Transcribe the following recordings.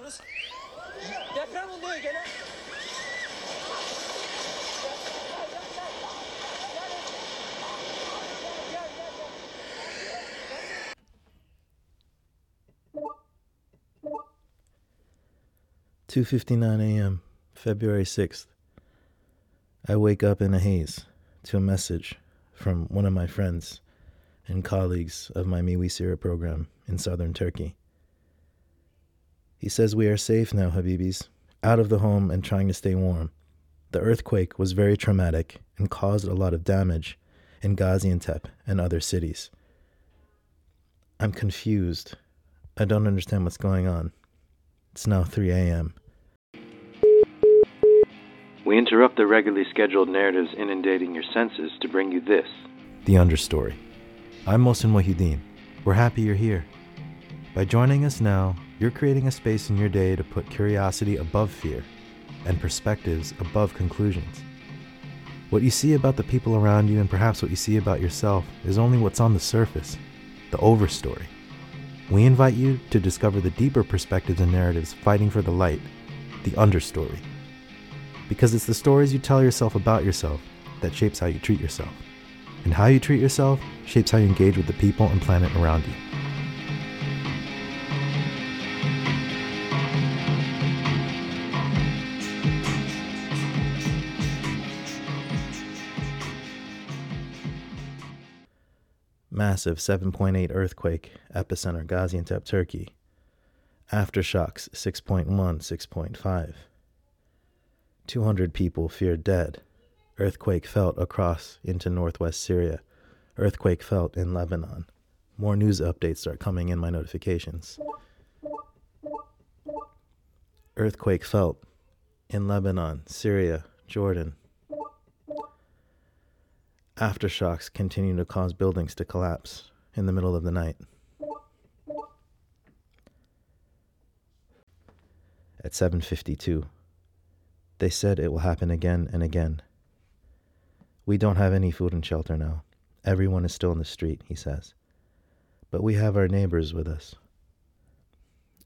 Deprem oluyor gene. Two fifty nine a.m., February sixth. I wake up in a haze to a message from one of my friends and colleagues of my MeWe Syria program in southern Turkey. He says we are safe now, Habibis, out of the home and trying to stay warm. The earthquake was very traumatic and caused a lot of damage in Gaziantep and other cities. I'm confused. I don't understand what's going on. It's now 3 a.m. We interrupt the regularly scheduled narratives inundating your senses to bring you this. The Understory. I'm Mohsin Mohi Ud Din. We're happy you're here. By joining us now, you're creating a space in your day to put curiosity above fear and perspectives above conclusions. What you see about the people around you and perhaps what you see about yourself is only what's on the surface, the overstory. We invite you to discover the deeper perspectives and narratives fighting for the light, the understory. Because it's the stories you tell yourself about yourself that shapes how you treat yourself. And how you treat yourself shapes how you engage with the people and planet around you. Massive 7.8 earthquake, epicenter Gaziantep, Turkey. Aftershocks 6.1, 6.5. 200 people feared dead. Earthquake felt across into northwest Syria. Earthquake felt in Lebanon. More news updates start coming in my notifications. Earthquake felt in Lebanon, Syria, Jordan. Aftershocks continue to cause buildings to collapse in the middle of the night. At 7:52, they said it will happen again and again. We don't have any food and shelter now. Everyone is still in the street, he says. But we have our neighbors with us.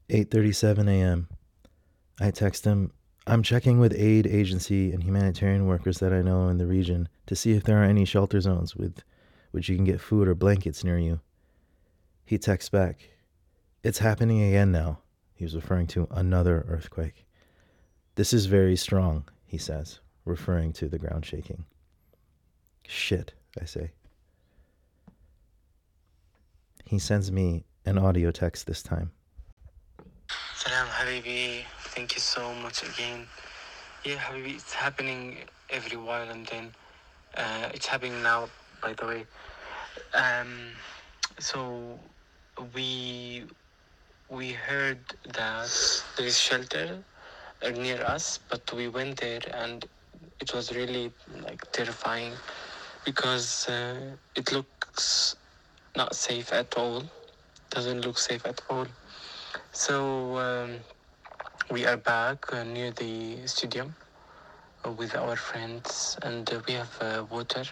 8:37 a.m. I text him, I'm checking with aid agency and humanitarian workers that I know in the region to see if there are any shelter zones with which you can get food or blankets near you. He texts back, It's happening again now. He was referring to another earthquake. This is very strong, he says, referring to the ground shaking. Shit, I say. He sends me an audio text this time. Salam Habibi, thank you so much again. Yeah, Habibi, it's happening every while and then. Uh, it's happening now, by the way. Um, so we we heard that there is shelter uh, near us, but we went there and it was really like terrifying because uh, it looks not safe at all. Doesn't look safe at all. So um, we are back uh, near the stadium uh, with our friends, and uh, we have uh, water.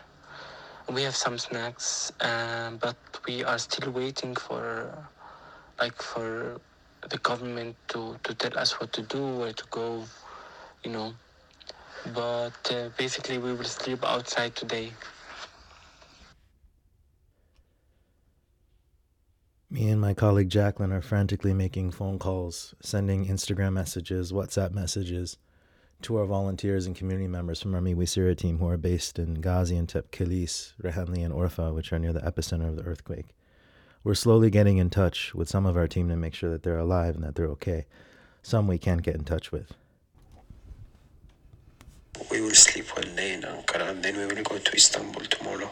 We have some snacks, um, but we are still waiting for, like, for the government to, to tell us what to do, where to go, you know. But uh, basically, we will sleep outside today. Me and my colleague Jacqueline are frantically making phone calls, sending Instagram messages, WhatsApp messages to our volunteers and community members from our MeWe Syria team who are based in Gaziantep, Kilis, Rehanli, and Urfa, which are near the epicenter of the earthquake. We're slowly getting in touch with some of our team to make sure that they're alive and that they're okay. Some we can't get in touch with. We will sleep one day in Ankara and then we will go to Istanbul tomorrow.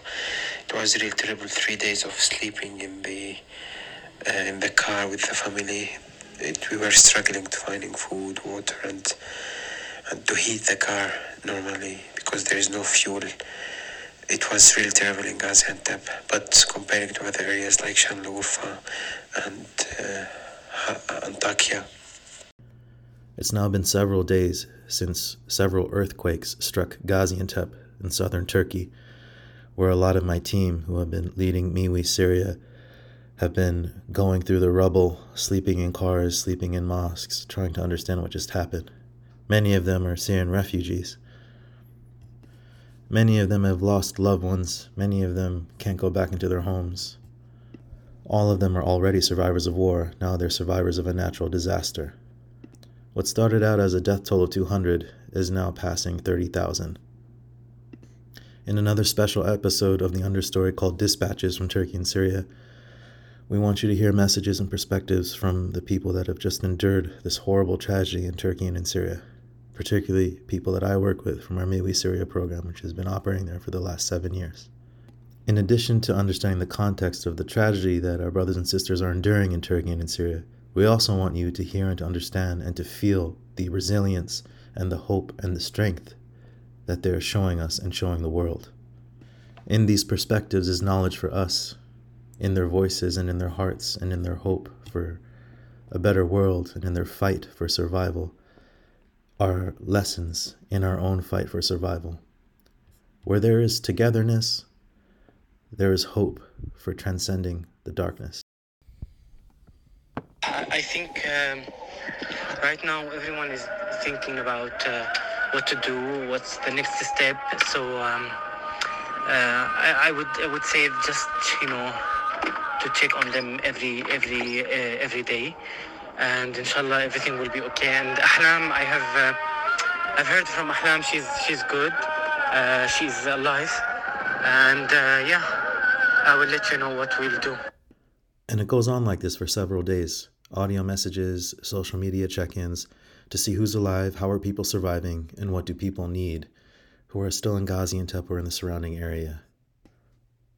It was really terrible three days of sleeping in the in the car with the family. It, we were struggling to finding food, water, and and to heat the car normally because there is no fuel. It was really terrible in Gaziantep, but comparing to other areas like Sanliurfa and uh, Antakya, It's now been several days since several earthquakes struck Gaziantep in southern Turkey, where a lot of my team, who have been leading MeWe Syria, have been going through the rubble, sleeping in cars, sleeping in mosques, trying to understand what just happened. Many of them are Syrian refugees. Many of them have lost loved ones. Many of them can't go back into their homes. All of them are already survivors of war. Now they're survivors of a natural disaster. What started out as a death toll of 200 is now passing 30,000. In another special episode of the Understory called Dispatches from Turkey and Syria, we want you to hear messages and perspectives from the people that have just endured this horrible tragedy in Turkey and in Syria particularly people that I work with from our MeWe Syria program, which has been operating there for the last seven years. In addition to understanding the context of the tragedy that our brothers and sisters are enduring in Turkey and in Syria, we also want you to hear and to understand and to feel the resilience and the hope and the strength that they are showing us and showing the world. In these perspectives is knowledge for us, in their voices and in their hearts and in their hope for a better world and in their fight for survival are lessons in our own fight for survival. Where there is togetherness, there is hope for transcending the darkness. I think um, right now everyone is thinking about uh, what to do, what's the next step. So um, uh, I, I, would I would say just you know to check on them every every uh, every day and inshallah everything will be okay. And Ahlam, I have uh, I've heard from Ahlam, she's she's good, uh, she's alive, and uh, yeah, I will let you know what we'll do. And it goes on like this for several days. Audio messages, social media check-ins to see who's alive, how are people surviving, and what do people need who are still in Gaziantep or in the surrounding area.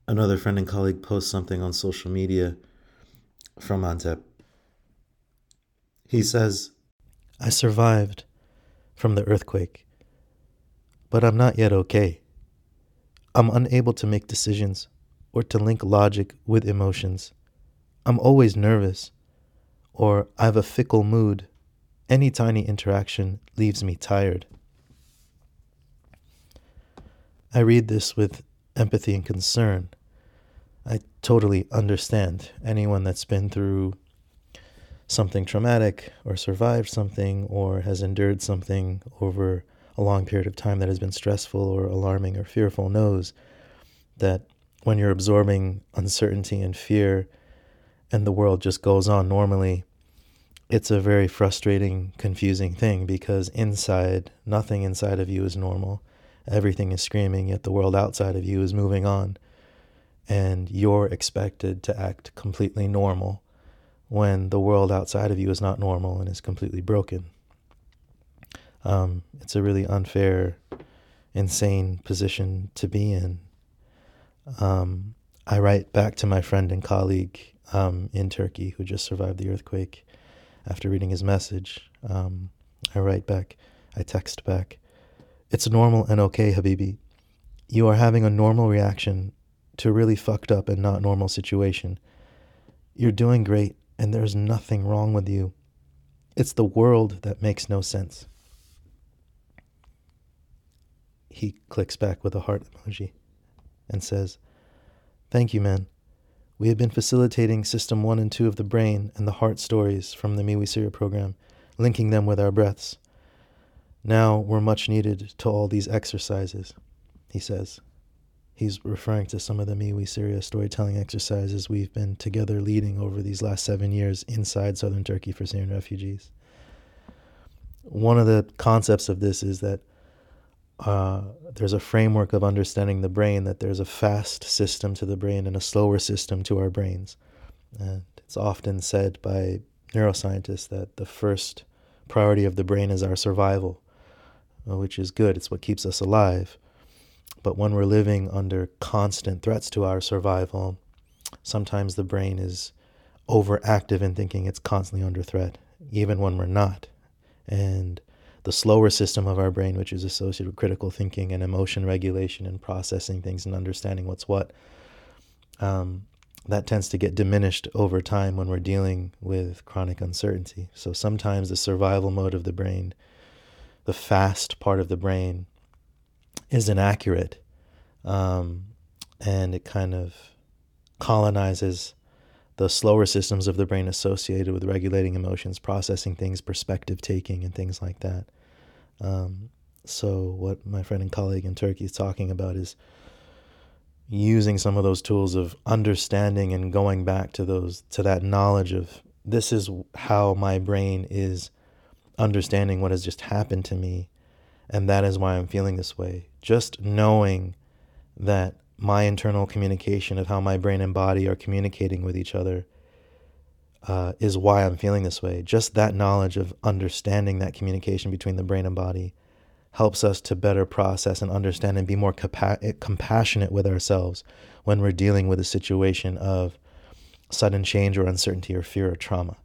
Another friend and colleague posts something on social media from Antep he says, I survived from the earthquake, but I'm not yet okay. I'm unable to make decisions or to link logic with emotions. I'm always nervous, or I have a fickle mood. Any tiny interaction leaves me tired. I read this with empathy and concern. I totally understand anyone that's been through something traumatic or survived something or has endured something over a long period of time that has been stressful or alarming or fearful knows that when you're absorbing uncertainty and fear and the world just goes on normally, it's a very frustrating, confusing thing because inside, nothing inside of you is normal. Everything is screaming, yet the world outside of you is moving on. And you're expected to act completely normal when the world outside of you is not normal and is completely broken. Um, it's a really unfair, insane position to be in. Um, I write back to my friend and colleague um, in Turkey who just survived the earthquake after reading his message. Um, I write back, I text back, It's normal and okay, Habibi. You are having a normal reaction to a really fucked up and not normal situation. You're doing great and there's nothing wrong with you. It's the world that makes no sense. He clicks back with a heart emoji and says, Thank you, man. We have been facilitating System 1 and 2 of the brain and the heart stories from the MeWe Syria program, linking them with our breaths. Now we're much needed to all these exercises, he says. He's referring to some of the MeWe Syria storytelling exercises we've been together leading over these last seven years inside southern Turkey for Syrian refugees. One of the concepts of this is that uh, there's a framework of understanding the brain, that there's a fast system to the brain and a slower system to our brains. And it's often said by neuroscientists that the first priority of the brain is our survival, which is good, it's what keeps us alive. But when we're living under constant threats to our survival, sometimes the brain is overactive in thinking it's constantly under threat, even when we're not. And the slower system of our brain, which is associated with critical thinking and emotion regulation and processing things and understanding what's what, um, that tends to get diminished over time when we're dealing with chronic uncertainty. So sometimes the survival mode of the brain, the fast part of the brain, is inaccurate um, and it kind of colonizes the slower systems of the brain associated with regulating emotions, processing things, perspective taking, and things like that. Um, so, what my friend and colleague in Turkey is talking about is using some of those tools of understanding and going back to those to that knowledge of this is how my brain is understanding what has just happened to me and that is why I'm feeling this way. Just knowing that my internal communication of how my brain and body are communicating with each other uh, is why I'm feeling this way. Just that knowledge of understanding that communication between the brain and body helps us to better process and understand and be more compa- compassionate with ourselves when we're dealing with a situation of sudden change or uncertainty or fear or trauma.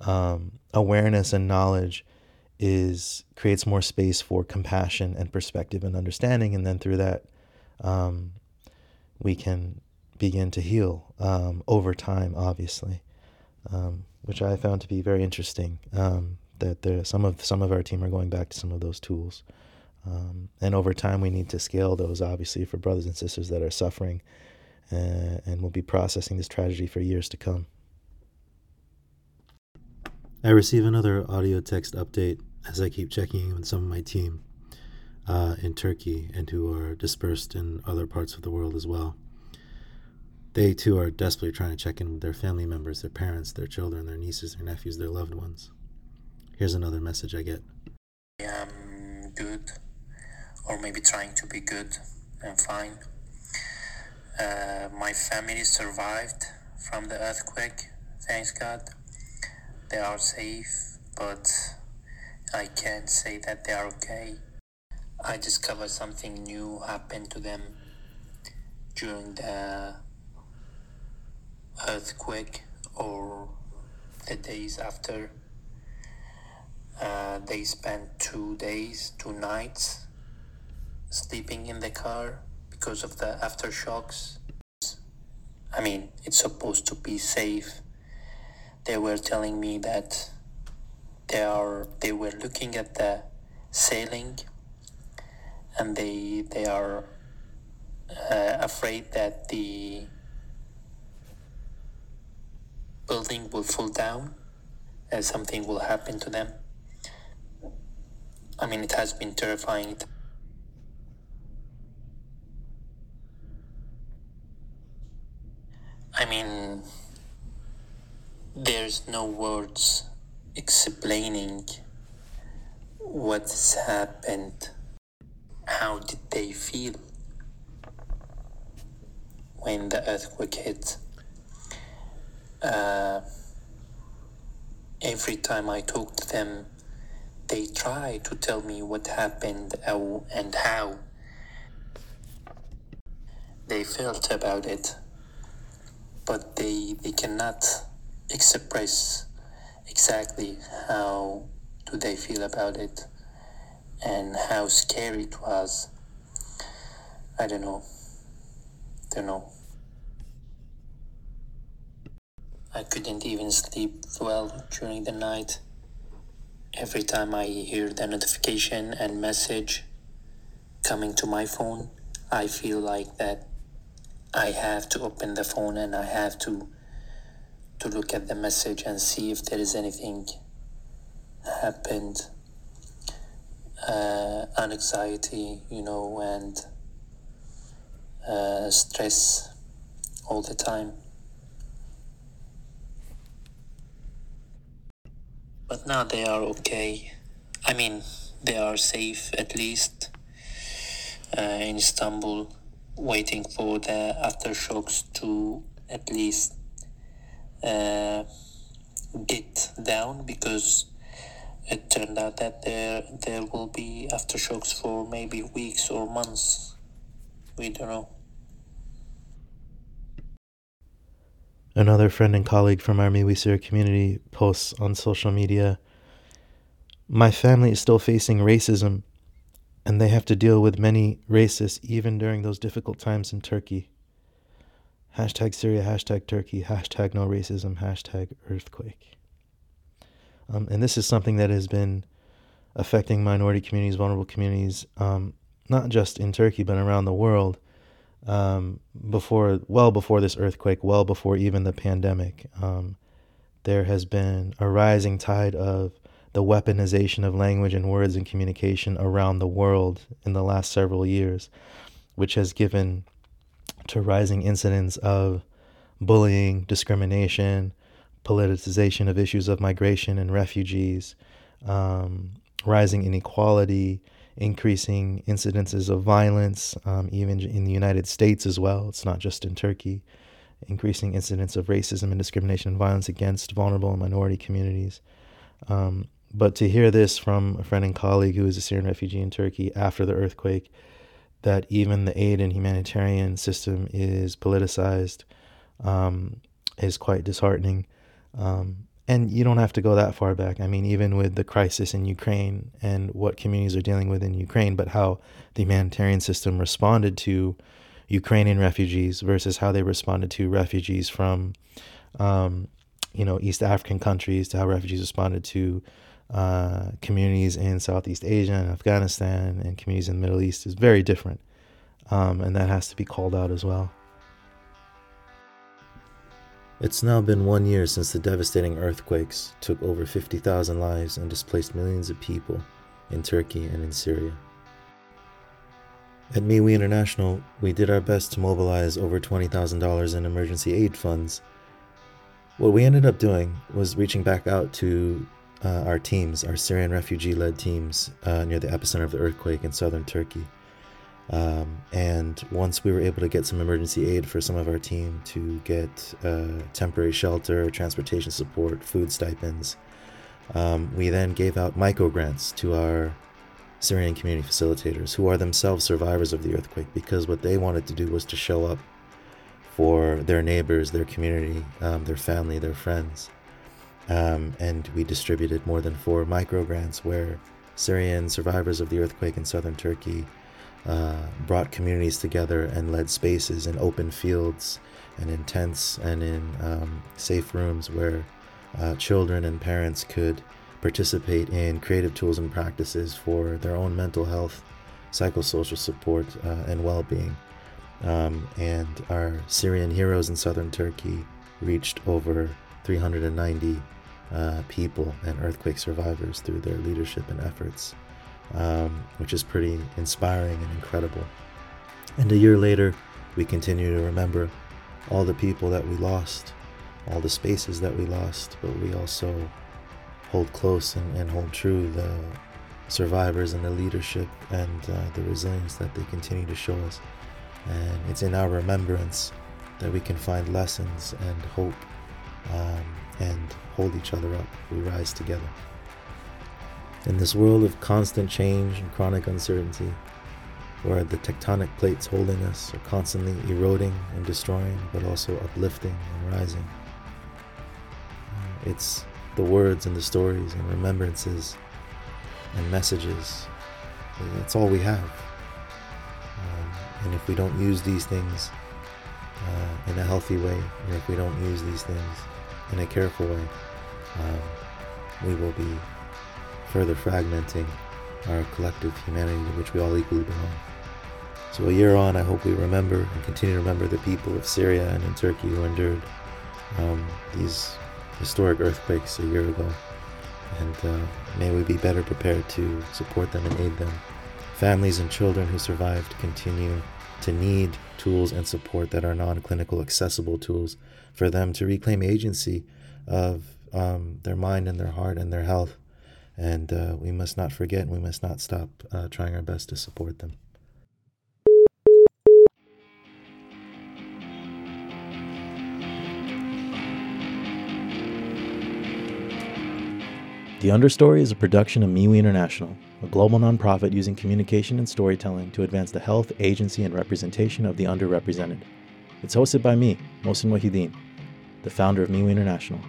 Um, awareness and knowledge is creates more space for compassion and perspective and understanding, and then through that, um, we can begin to heal um, over time. Obviously, um, which I found to be very interesting. Um, that there some of some of our team are going back to some of those tools, um, and over time we need to scale those. Obviously, for brothers and sisters that are suffering, uh, and will be processing this tragedy for years to come. I receive another audio text update as I keep checking in with some of my team uh, in Turkey and who are dispersed in other parts of the world as well. They too are desperately trying to check in with their family members, their parents, their children, their nieces, their nephews, their loved ones. Here's another message I get. I am good, or maybe trying to be good and fine. Uh, my family survived from the earthquake, thanks God they are safe, but I can't say that they are okay. I discovered something new happened to them during the earthquake or the days after. Uh, they spent two days, two nights sleeping in the car because of the aftershocks. I mean, it's supposed to be safe they were telling me that they are they were looking at the sailing and they they are uh, afraid that the building will fall down and something will happen to them. I mean it has been terrifying. I mean there's no words explaining what's happened. How did they feel when the earthquake hit? Uh, every time I talk to them, they try to tell me what happened and how they felt about it, but they, they cannot express exactly how do they feel about it and how scary it was. I don't know. Don't know. I couldn't even sleep well during the night. Every time I hear the notification and message coming to my phone, I feel like that I have to open the phone and I have to to look at the message and see if there is anything happened uh, anxiety you know and uh, stress all the time. But now they are okay. I mean they are safe at least uh, in istanbul waiting for the aftershocks to at least uh, get down because it turned out that there there will be aftershocks for maybe weeks or months. We don't know. Another friend and colleague from our MeWe Syria community posts on social media My family is still facing racism, and they have to deal with many racists even during those difficult times in Turkey. Hashtag Syria, hashtag Turkey, hashtag no racism, hashtag earthquake. Um, and this is something that has been affecting minority communities, vulnerable communities, um, not just in Turkey, but around the world. um, before, well before this earthquake, well before even the pandemic, um, there has been a rising tide of the weaponization of language and words and communication around the world in the last several years, which has given to rising incidents of bullying, discrimination, politicization of issues of migration and refugees, um, rising inequality, increasing incidences of violence, um, even in the United States as well. It's not just in Turkey. Increasing incidents of racism and discrimination and violence against vulnerable and minority communities. Um, but to hear this from a friend and colleague who is a Syrian refugee in Turkey after the earthquake, that even the aid and humanitarian system is politicized, um, is quite disheartening. Um, and you don't have to go that far back. I mean, even with the crisis in Ukraine and what communities are dealing with in Ukraine, but how the humanitarian system responded to Ukrainian refugees versus how they responded to refugees from, um, you know, East African countries, to how refugees responded to uh, communities in Southeast Asia and Afghanistan and communities in the Middle East is very different. Um, and that has to be called out as well. It's now been one year since the devastating earthquakes took over 50,000 lives and displaced millions of people in Turkey and in Syria. At MeWe International, we did our best to mobilize over $20,000 in emergency aid funds. What we ended up doing was reaching back out to uh, our teams, our Syrian refugee led teams uh, near the epicenter of the earthquake in southern Turkey. Um, and once we were able to get some emergency aid for some of our team to get uh, temporary shelter, transportation support, food stipends, um, we then gave out micro grants to our Syrian community facilitators who are themselves survivors of the earthquake because what they wanted to do was to show up for their neighbors, their community, um, their family, their friends. Um, and we distributed more than four micro grants where Syrian survivors of the earthquake in southern Turkey uh, brought communities together and led spaces in open fields and in tents and in um, safe rooms where uh, children and parents could participate in creative tools and practices for their own mental health, psychosocial support, uh, and well being. Um, and our Syrian heroes in southern Turkey reached over 390 uh, people and earthquake survivors through their leadership and efforts um, which is pretty inspiring and incredible. And a year later, we continue to remember all the people that we lost, all the spaces that we lost, but we also hold close and, and hold true the survivors and the leadership and uh, the resilience that they continue to show us. And it's in our remembrance that we can find lessons and hope um, and hold each other up. We rise together. In this world of constant change and chronic uncertainty, where the tectonic plates holding us are constantly eroding and destroying, but also uplifting and rising, uh, it's the words and the stories and remembrances and messages. That's all we have. Um, and if we don't use these things uh, in a healthy way, and if we don't use these things in a careful way, um, we will be further fragmenting our collective humanity to which we all equally belong. So a year on, I hope we remember and continue to remember the people of Syria and in Turkey who endured um, these historic earthquakes a year ago. And uh, may we be better prepared to support them and aid them. Families and children who survived continue to need tools and support that are non clinical accessible tools for them to reclaim agency of um, their mind and their heart and their health and uh, we must not forget and we must not stop uh, trying our best to support them. The Understory is a production of MeWe International, a global nonprofit using communication and storytelling to advance the health, agency, and representation of the underrepresented. It's hosted by me, Mohsin Mohi Ud Din, the founder of MeWe International,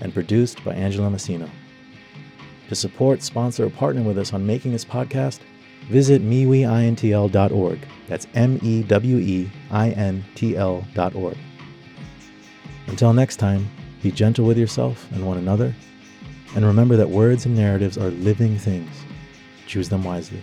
and produced by Angela Massino. To support, sponsor, or partner with us on making this podcast, visit meweintl.org. That's M E W E I N T L.org. Until next time, be gentle with yourself and one another, and remember that words and narratives are living things. Choose them wisely.